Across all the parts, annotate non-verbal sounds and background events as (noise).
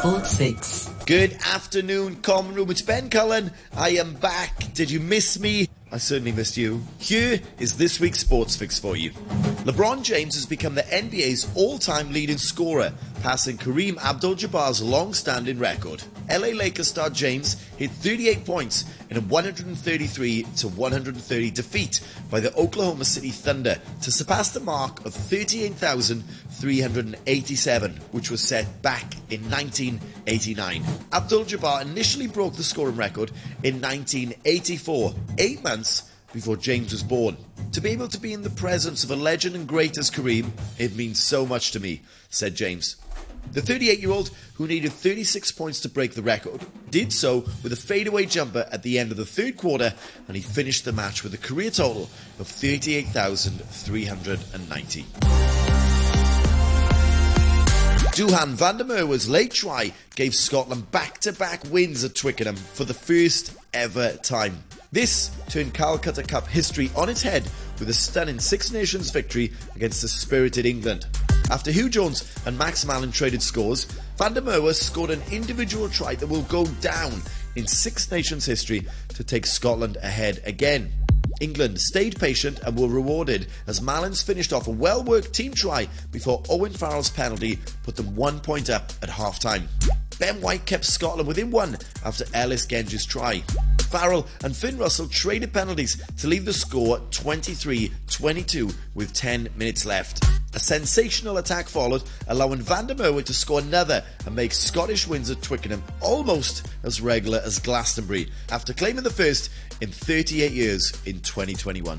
Sports Fix. Good afternoon, Common Room. It's Ben Cullen. I am back. Did you miss me? I certainly missed you. Here is this week's Sports Fix for you. LeBron James has become the NBA's all time leading scorer, passing Kareem Abdul Jabbar's long standing record. LA Lakers star James hit 38 points in a 133 to 130 defeat by the Oklahoma City Thunder to surpass the mark of 38,387, which was set back in 1989. Abdul Jabbar initially broke the scoring record in 1984, eight months before James was born. To be able to be in the presence of a legend and great as Kareem, it means so much to me, said James. The 38 year old, who needed 36 points to break the record, did so with a fadeaway jumper at the end of the third quarter, and he finished the match with a career total of 38,390. Duhan van der Merwe's late try gave Scotland back-to-back wins at Twickenham for the first ever time. This turned Calcutta Cup history on its head with a stunning Six Nations victory against the spirited England. After Huw Jones and Max Malin traded scores, Van der Merwe scored an individual try that will go down in Six Nations history to take Scotland ahead again. England stayed patient and were rewarded as Malins finished off a well worked team try before Owen Farrell's penalty put them one point up at half time. Ben White kept Scotland within one after Ellis Genge's try. Farrell and Finn Russell traded penalties to leave the score 23 22 with 10 minutes left. A sensational attack followed, allowing Van der Merwe to score another and make Scottish wins at Twickenham almost as regular as Glastonbury after claiming the first in 38 years in 2021.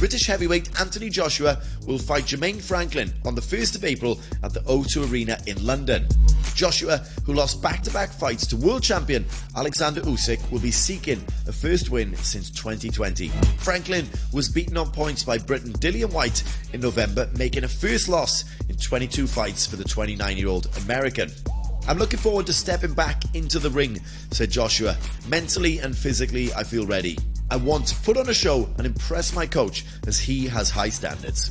British heavyweight Anthony Joshua will fight Jermaine Franklin on the 1st of April at the O2 Arena in London. Joshua, who lost back-to-back fights to world champion Alexander Usyk, will be seeking a first win since 2020. Franklin was beaten on points by Briton Dillian Whyte in November, making a first loss in 22 fights for the 29-year-old American. I'm looking forward to stepping back into the ring, said Joshua. Mentally and physically, I feel ready. I want to put on a show and impress my coach as he has high standards.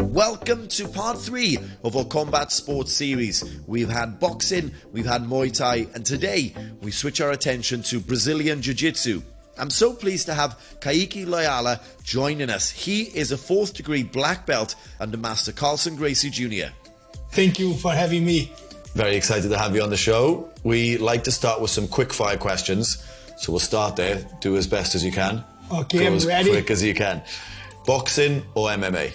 Welcome to part three of our combat sports series. We've had boxing, we've had Muay Thai, and today we switch our attention to Brazilian Jiu Jitsu. I'm so pleased to have Caique Loyolla joining us. He is a fourth degree black belt under Master Carlson Gracie Jr. Thank you for having me. Very excited to have you on the show. We like to start with some quick fire questions. So we'll start there. Do as best as you can. Okay, Go I'm as ready. quick as you can. Boxing or MMA?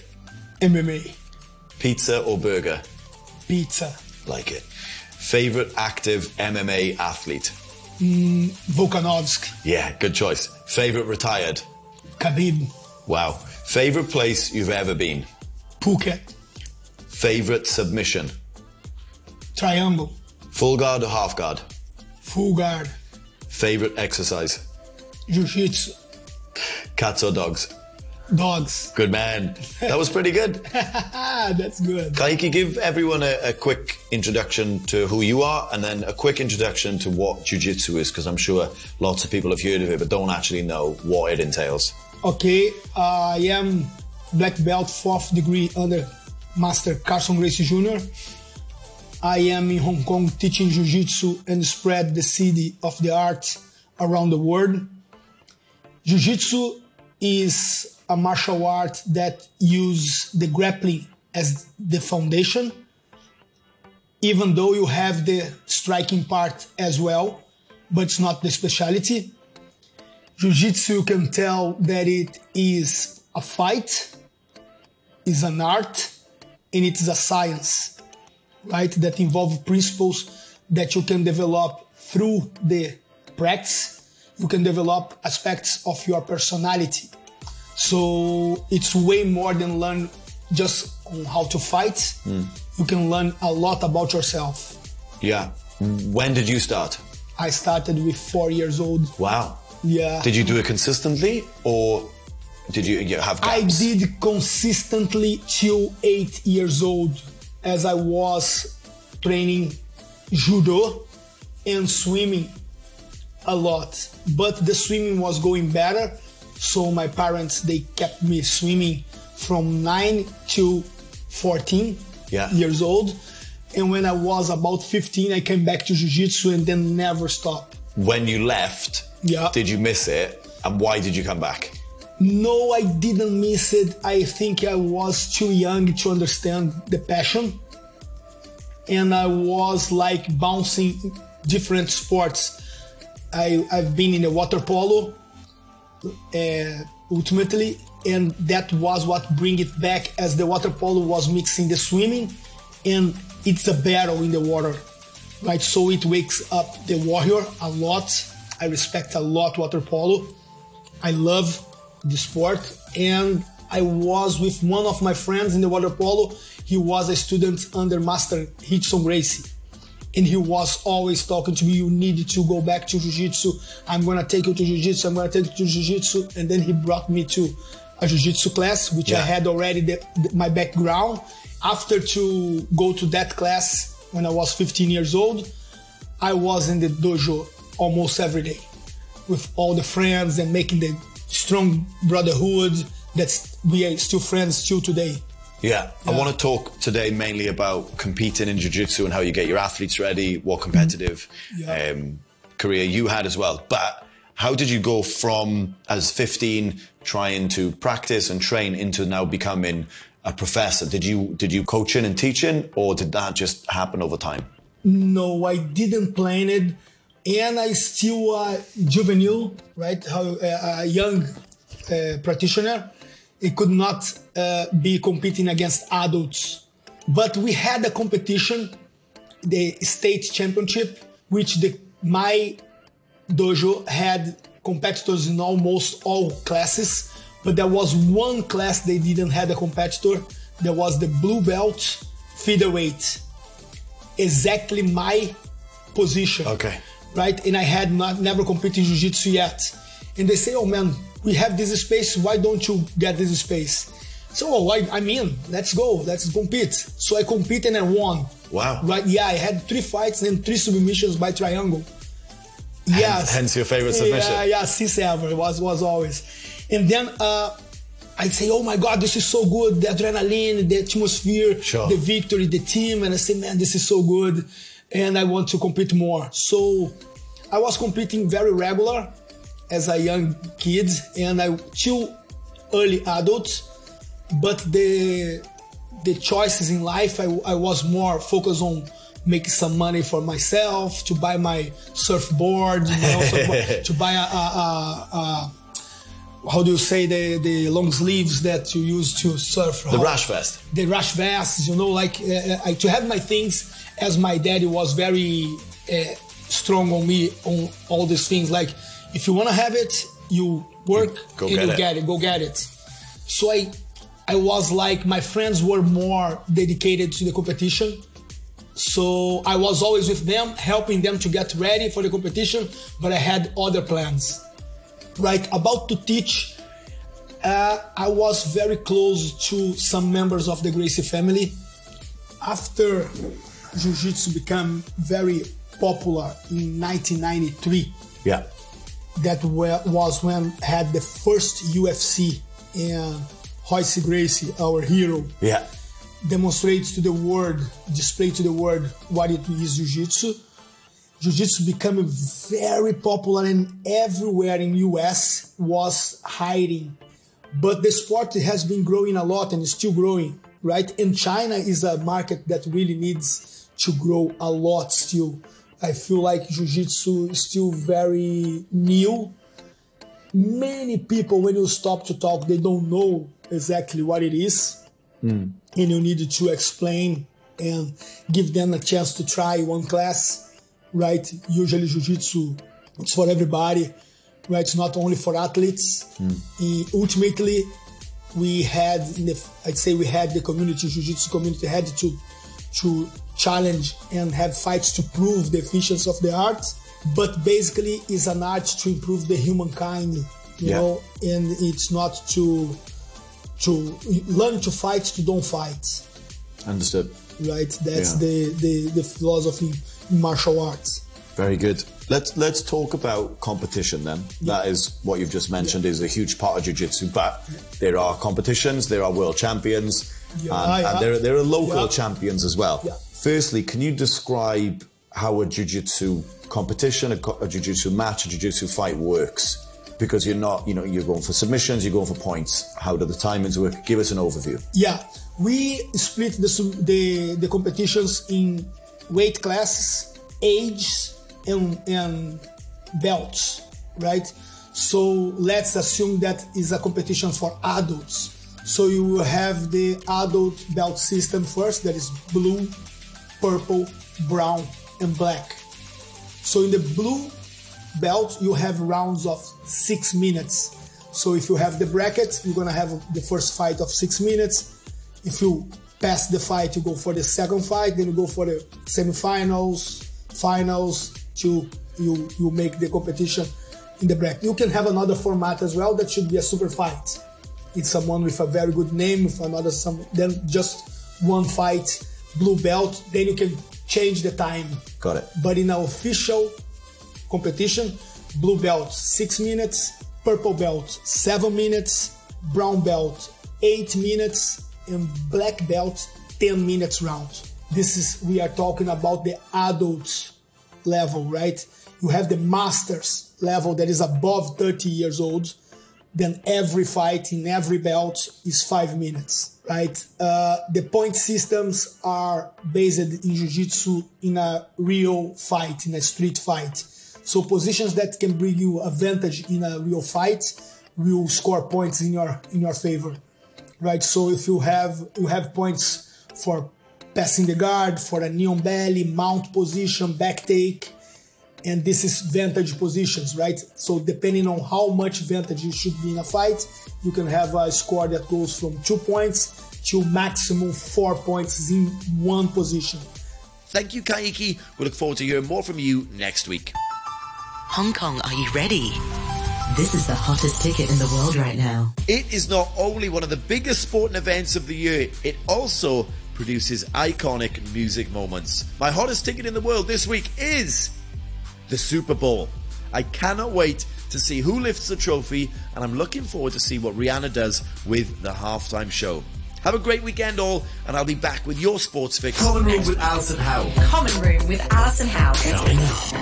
MMA, Pizza or burger? pizza, Like it. Favorite active MMA athlete? Mm, Volkanovski, Yeah, good choice. Favorite retired? Khabib, Wow. Favorite place you've ever been? Phuket, Favorite submission? Triangle, Full guard or half guard? Full Guard, Favorite exercise? Jiu-Jitsu, Cats or dogs? Dogs. Good man. That was pretty good. (laughs) That's good. Caique, give everyone a, a quick introduction to who you are and then a quick introduction to what Jiu Jitsu is, because I'm sure lots of people have heard of it but don't actually know what it entails. Okay, I am black belt fourth degree under Master Carlson Gracie Jr. I am in Hong Kong teaching Jiu-Jitsu and spread the city of the art around the world. Jiu-Jitsu is a martial art that use the grappling as the foundation, even though you have the striking part as well, but it's not the specialty. Jiu-Jitsu, you can tell that it is a fight, is an art, and it is a science, right? That involve principles that you can develop through the practice. You can develop aspects of your personality. So it's way more than learn just on how to fight. Hmm. You can learn a lot about yourself. Yeah. When did you start? I started with four years old. Wow. Yeah. Did you do it consistently or did you, you have I did consistently till eight years old as I was training judo and swimming a lot. But the swimming was going better, so my parents they kept me swimming from nine to 14 Yeah. years old. And when I was about 15, I came back to jiu-jitsu and then never stopped. When you left, Yeah. did you miss it? And why did you come back? No, I didn't miss it. I think I was too young to understand the passion. And I was like bouncing different sports. I, I've been in the water polo uh, ultimately, and that was what bring it back as the water polo was mixing the swimming and it's a battle in the water, right? So it wakes up the warrior a lot. I respect a lot water polo. I love the sport, and I was with one of my friends in the water polo. He was a student under Master Rickson Gracie, and he was always talking to me. You need to go back to jiu-jitsu. I'm gonna take you to jiu-jitsu. I'm gonna take you to jiu-jitsu, and then he brought me to a jiu-jitsu class, which I had already the, the- my background. After to go to that class when I was 15 years old, I was in the dojo almost every day with all the friends and making the strong brotherhood that's we are still friends till today. Yeah, I want to talk today mainly about competing in jiu-jitsu and how you get your athletes ready, what competitive Yeah. um, career you had as well. But how did you go from as 15 trying to practice and train into now becoming a professor? Did you did you coaching and teaching, or did that just happen over time? No, I didn't plan it, and I still uh, juvenile, right? How uh, a young uh, practitioner, it could not be competing against adults. But we had a competition, the state championship, which the my dojo had competitors in almost all classes, but there was one class they didn't have a competitor. There was the blue belt featherweight. Exactly my position. Okay. Right? And I had not never competed in jiu-jitsu yet. And they say, oh man, we have this space, why don't you get this space? So oh, I, I'm in, let's go, let's compete. So I competed and I won. Wow. Right? Yeah, I had three fights and three submissions by triangle. Yes. hence your favorite submission. Yeah, yeah, since ever. It was, was always. And then uh, I'd say, oh my God, this is so good. The adrenaline, the atmosphere, Sure. the victory, the team. And I say, man, this is so good. And I want to compete more. So I was competing very regular as a young kid and I till early adult. But the the choices in life, I, I was more focused on making some money for myself, to buy my surfboard, you know, (laughs) to buy a, a, a, a how do you say the, the long sleeves that you use to surf? The rash vest. The rash vests, you know, like uh, I, to have my things as my daddy was very uh, strong on me on all these things. Like, if you want to have it, you work Go and get you it. get it, go get it. So I, I was like, my friends were more dedicated to the competition. So I was always with them, helping them to get ready for the competition, but I had other plans. Right, about to teach, uh, I was very close to some members of the Gracie family. After Jiu Jitsu became very popular in 1993, Yeah. that was when had the first UFC and Royce Gracie, our hero, Yeah. demonstrates to the world, display to the world what it is jiu-jitsu. Jiu-jitsu became very popular and everywhere in US was hiding. But the sport has been growing a lot and is still growing, right? And China is a market that really needs to grow a lot still. I feel like jiu-jitsu is still very new. Many people, when you stop to talk, they don't know exactly what it is hmm. and you need to explain and give them a chance to try one class, right? Usually, jiu-jitsu it's for everybody, right? It's not only for athletes. And hmm. ultimately, we had, in the, I'd say, we had the community, jiu-jitsu community, had to to challenge and have fights to prove the efficiency of the art. But basically, it's an art to improve the humankind, you Yeah. know, and it's not to to learn to fight to don't fight Understood. right that's Yeah. the, the the philosophy martial arts Very good. Let's let's talk about competition then. That is what you've just mentioned is a huge part of jiu-jitsu. But there are competitions, there are world champions, Yeah, and, and there, there are local Yeah. champions as well. Yeah. Firstly, can you describe how a jiu-jitsu competition, a, a jiu-jitsu match, a jiu-jitsu fight works? Because you're not, you know, you're going for submissions, you're going for points. How do the timings work? Give us an overview. Yeah, we split the the, the competitions in weight classes, age, and, and belts, right? So let's assume that is a competition for adults. So you will have the adult belt system first, that is blue, purple, brown, and black. So in the blue belt, you have rounds of six minutes. So if you have the bracket, you're gonna have the first fight of six minutes. If you pass the fight, you go for the second fight, then you go for the semifinals, finals, to you you make the competition in the bracket. You can have another format as well that should be a super fight. It's someone with a very good name, with another some then just one fight, blue belt, then you can change the time. Got it. But in an official competition, blue belt six minutes, purple belt seven minutes, brown belt eight minutes, and black belt 10 minutes round. This is we are talking about the adult level, right? You have the masters level that is above 30 years old. Then every fight in every belt is five minutes, right? Uh, the point systems are based in jiu-jitsu in a real fight, in a street fight. So positions that can bring you advantage in a real fight will score points in your in your favor, right? So if you have you have points for passing the guard, for a knee on belly, mount position, back take, and this is vantage positions, right? So depending on how much vantage you should be in a fight, you can have a score that goes from two points to maximum four points in one position. Thank you, Caique. We look forward to hearing more from you next week. Hong Kong, are you ready? This is the hottest ticket in the world right now. It is not only one of the biggest sporting events of the year, it also produces iconic music moments. My hottest ticket in the world this week is the Super Bowl. I cannot wait to see who lifts the trophy, and I'm looking forward to see what Rihanna does with the halftime show. Have a great weekend, all, and I'll be back with your sports fix. Common Room with Alison Howe. Common Room with Alison Howe.